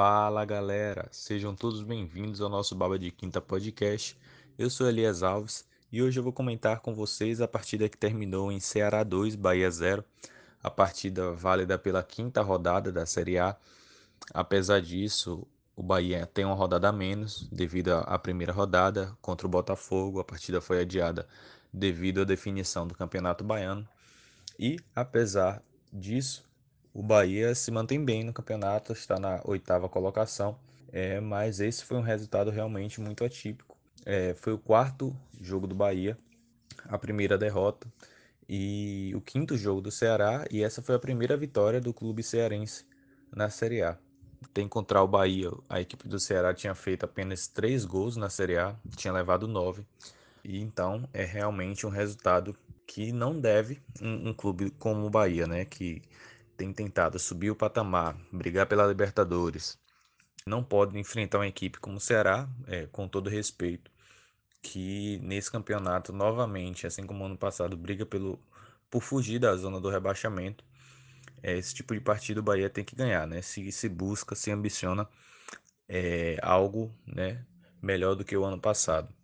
Fala galera, sejam todos bem-vindos ao nosso Baba de Quinta podcast. Eu sou Elias Alves e hoje eu vou comentar com vocês a partida que terminou em Ceará 2, Bahia 0, a partida válida pela quinta rodada da Série A. Apesar disso, o Bahia tem uma rodada a menos devido à primeira rodada contra o Botafogo. A partida foi adiada devido à definição do Campeonato Baiano. E apesar disso, o Bahia se mantém bem no campeonato, está na oitava colocação, é, mas esse foi um resultado realmente muito atípico. É, foi o quarto jogo do Bahia, a primeira derrota e o quinto jogo do Ceará, e essa foi a primeira vitória do clube cearense na Série A. Tem contra o Bahia, a equipe do Ceará tinha feito apenas três gols na Série A, tinha levado nove, e então é realmente um resultado que não deve um, um clube como o Bahia, né, que tem tentado subir o patamar, brigar pela Libertadores, não pode enfrentar uma equipe como o Ceará, é, com todo respeito, que nesse campeonato novamente, assim como ano passado, briga pelo, por fugir da zona do rebaixamento. É, esse tipo de partido o Bahia tem que ganhar, né? Se, se busca, se ambiciona é, algo né, melhor do que o ano passado.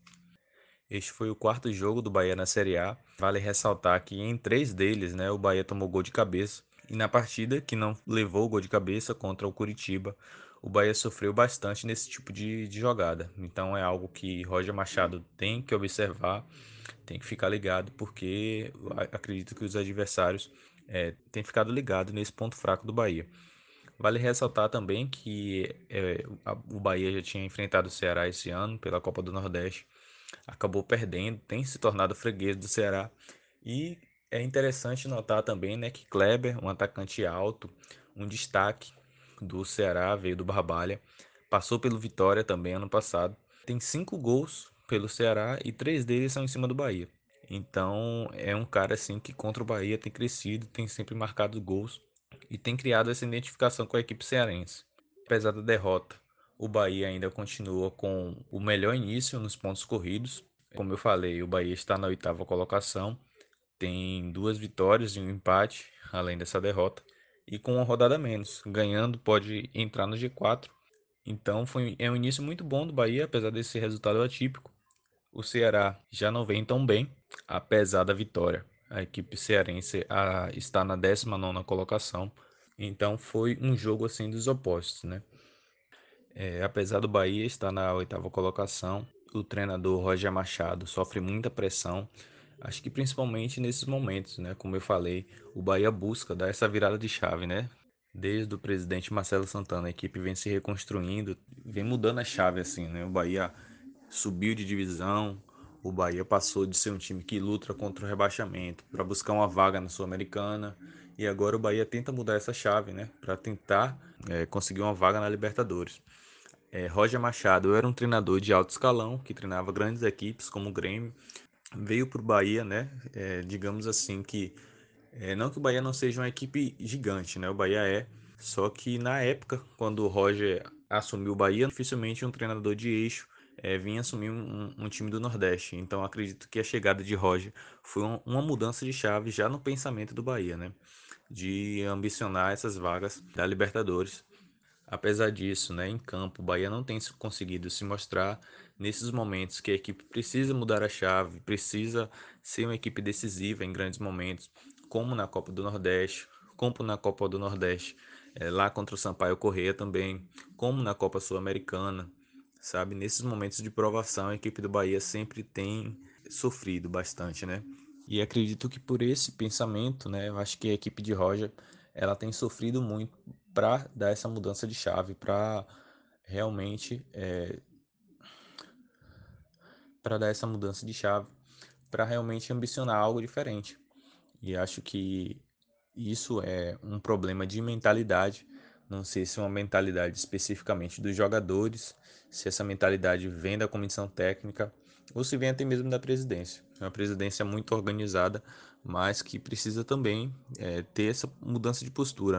Este foi o quarto jogo do Bahia na Série A. Vale ressaltar que em três deles, né, o Bahia tomou gol de cabeça. E na partida, que não levou o gol de cabeça contra o Curitiba, o Bahia sofreu bastante nesse tipo de, de jogada. Então é algo que Roger Machado tem que observar, tem que ficar ligado, porque acredito que os adversários é, têm ficado ligados nesse ponto fraco do Bahia. Vale ressaltar também que é, o Bahia já tinha enfrentado o Ceará esse ano pela Copa do Nordeste, acabou perdendo, tem se tornado freguês do Ceará e é interessante notar também né, que Kleber, um atacante alto, um destaque do Ceará, veio do Barbalha, passou pelo Vitória também ano passado. Tem cinco gols pelo Ceará e três deles são em cima do Bahia. Então é um cara assim que contra o Bahia tem crescido, tem sempre marcado gols e tem criado essa identificação com a equipe cearense. Apesar da derrota, o Bahia ainda continua com o melhor início nos pontos corridos. Como eu falei, o Bahia está na oitava colocação tem duas vitórias e um empate, além dessa derrota, e com uma rodada menos. Ganhando, pode entrar no G4. Então foi, é um início muito bom do Bahia, apesar desse resultado atípico. O Ceará já não vem tão bem, apesar da vitória. A equipe cearense a, está na 19 colocação. Então foi um jogo assim dos opostos, né? É, apesar do Bahia estar na oitava colocação, o treinador Roger Machado sofre muita pressão Acho que principalmente nesses momentos, né? Como eu falei, o Bahia busca dar essa virada de chave, né? Desde o presidente Marcelo Santana, a equipe vem se reconstruindo, vem mudando a chave assim, né? O Bahia subiu de divisão, o Bahia passou de ser um time que luta contra o rebaixamento para buscar uma vaga na Sul-Americana e agora o Bahia tenta mudar essa chave, né? Para tentar é, conseguir uma vaga na Libertadores. É, Roger Machado era um treinador de alto escalão que treinava grandes equipes como o Grêmio, veio para o Bahia, né? É, digamos assim que é, não que o Bahia não seja uma equipe gigante, né? O Bahia é, só que na época quando o Roger assumiu o Bahia, dificilmente um treinador de eixo é, vinha assumir um, um, time do Nordeste. Então acredito que a chegada de Roger foi um, uma mudança de chave já no pensamento do Bahia, né? De ambicionar essas vagas da Libertadores. Apesar disso, né, em campo, o Bahia não tem conseguido se mostrar nesses momentos que a equipe precisa mudar a chave, precisa ser uma equipe decisiva em grandes momentos, como na Copa do Nordeste, como na Copa do Nordeste, é, lá contra o Sampaio Correia também, como na Copa Sul-Americana, sabe? Nesses momentos de provação, a equipe do Bahia sempre tem sofrido bastante, né? E acredito que por esse pensamento, né, eu acho que a equipe de Roger, ela tem sofrido muito para dar essa mudança de chave, para realmente é, para dar essa mudança de chave, para realmente ambicionar algo diferente. E acho que isso é um problema de mentalidade. Não sei se é uma mentalidade especificamente dos jogadores, se essa mentalidade vem da comissão técnica ou se vem até mesmo da presidência. É uma presidência muito organizada, mas que precisa também é, ter essa mudança de postura,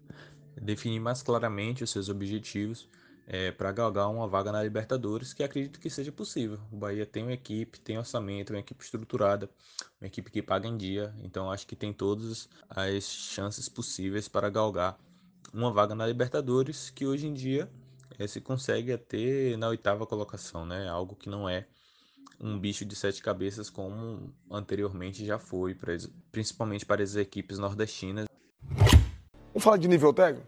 definir mais claramente os seus objetivos é, para galgar uma vaga na Libertadores, que acredito que seja possível. O Bahia tem uma equipe, tem orçamento, uma equipe estruturada, uma equipe que paga em dia, então acho que tem todas as chances possíveis para galgar uma vaga na Libertadores, que hoje em dia é, se consegue ter na oitava colocação, né? Algo que não é um bicho de sete cabeças como anteriormente já foi, principalmente para as equipes nordestinas. Vamos falar de nível técnico?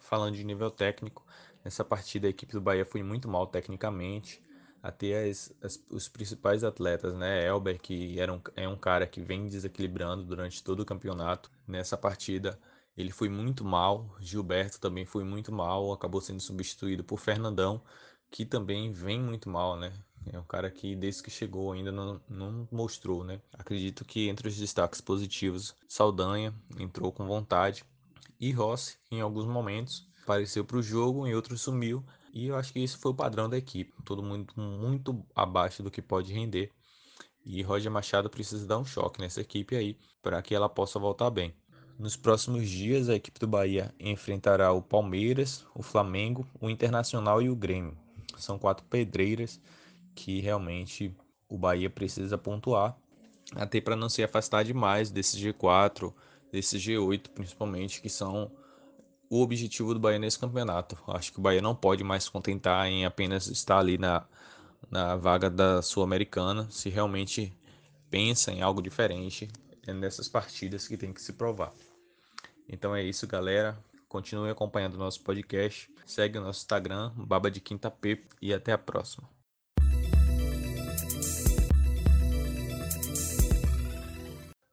Falando de nível técnico, nessa partida a equipe do Bahia foi muito mal tecnicamente. Até as, as, os principais atletas, né? Elber, que era um, é um cara que vem desequilibrando durante todo o campeonato. Nessa partida ele foi muito mal. Gilberto também foi muito mal, acabou sendo substituído por Fernandão, que também vem muito mal, né? É um cara que desde que chegou ainda não, não mostrou, né? Acredito que entre os destaques positivos, Saldanha entrou com vontade e Rossi em alguns momentos apareceu para o jogo, em outros sumiu. E eu acho que esse foi o padrão da equipe. Todo mundo muito abaixo do que pode render. E Roger Machado precisa dar um choque nessa equipe aí para que ela possa voltar bem. Nos próximos dias, a equipe do Bahia enfrentará o Palmeiras, o Flamengo, o Internacional e o Grêmio. São quatro pedreiras que realmente o Bahia precisa pontuar, até para não se afastar demais desse G4, desse G8 principalmente, que são o objetivo do Bahia nesse campeonato. Acho que o Bahia não pode mais se contentar em apenas estar ali na, na vaga da Sul-Americana, se realmente pensa em algo diferente, é nessas partidas que tem que se provar. Então é isso, galera. Continue acompanhando o nosso podcast. Segue o nosso Instagram, Baba de Quinta P, e até a próxima.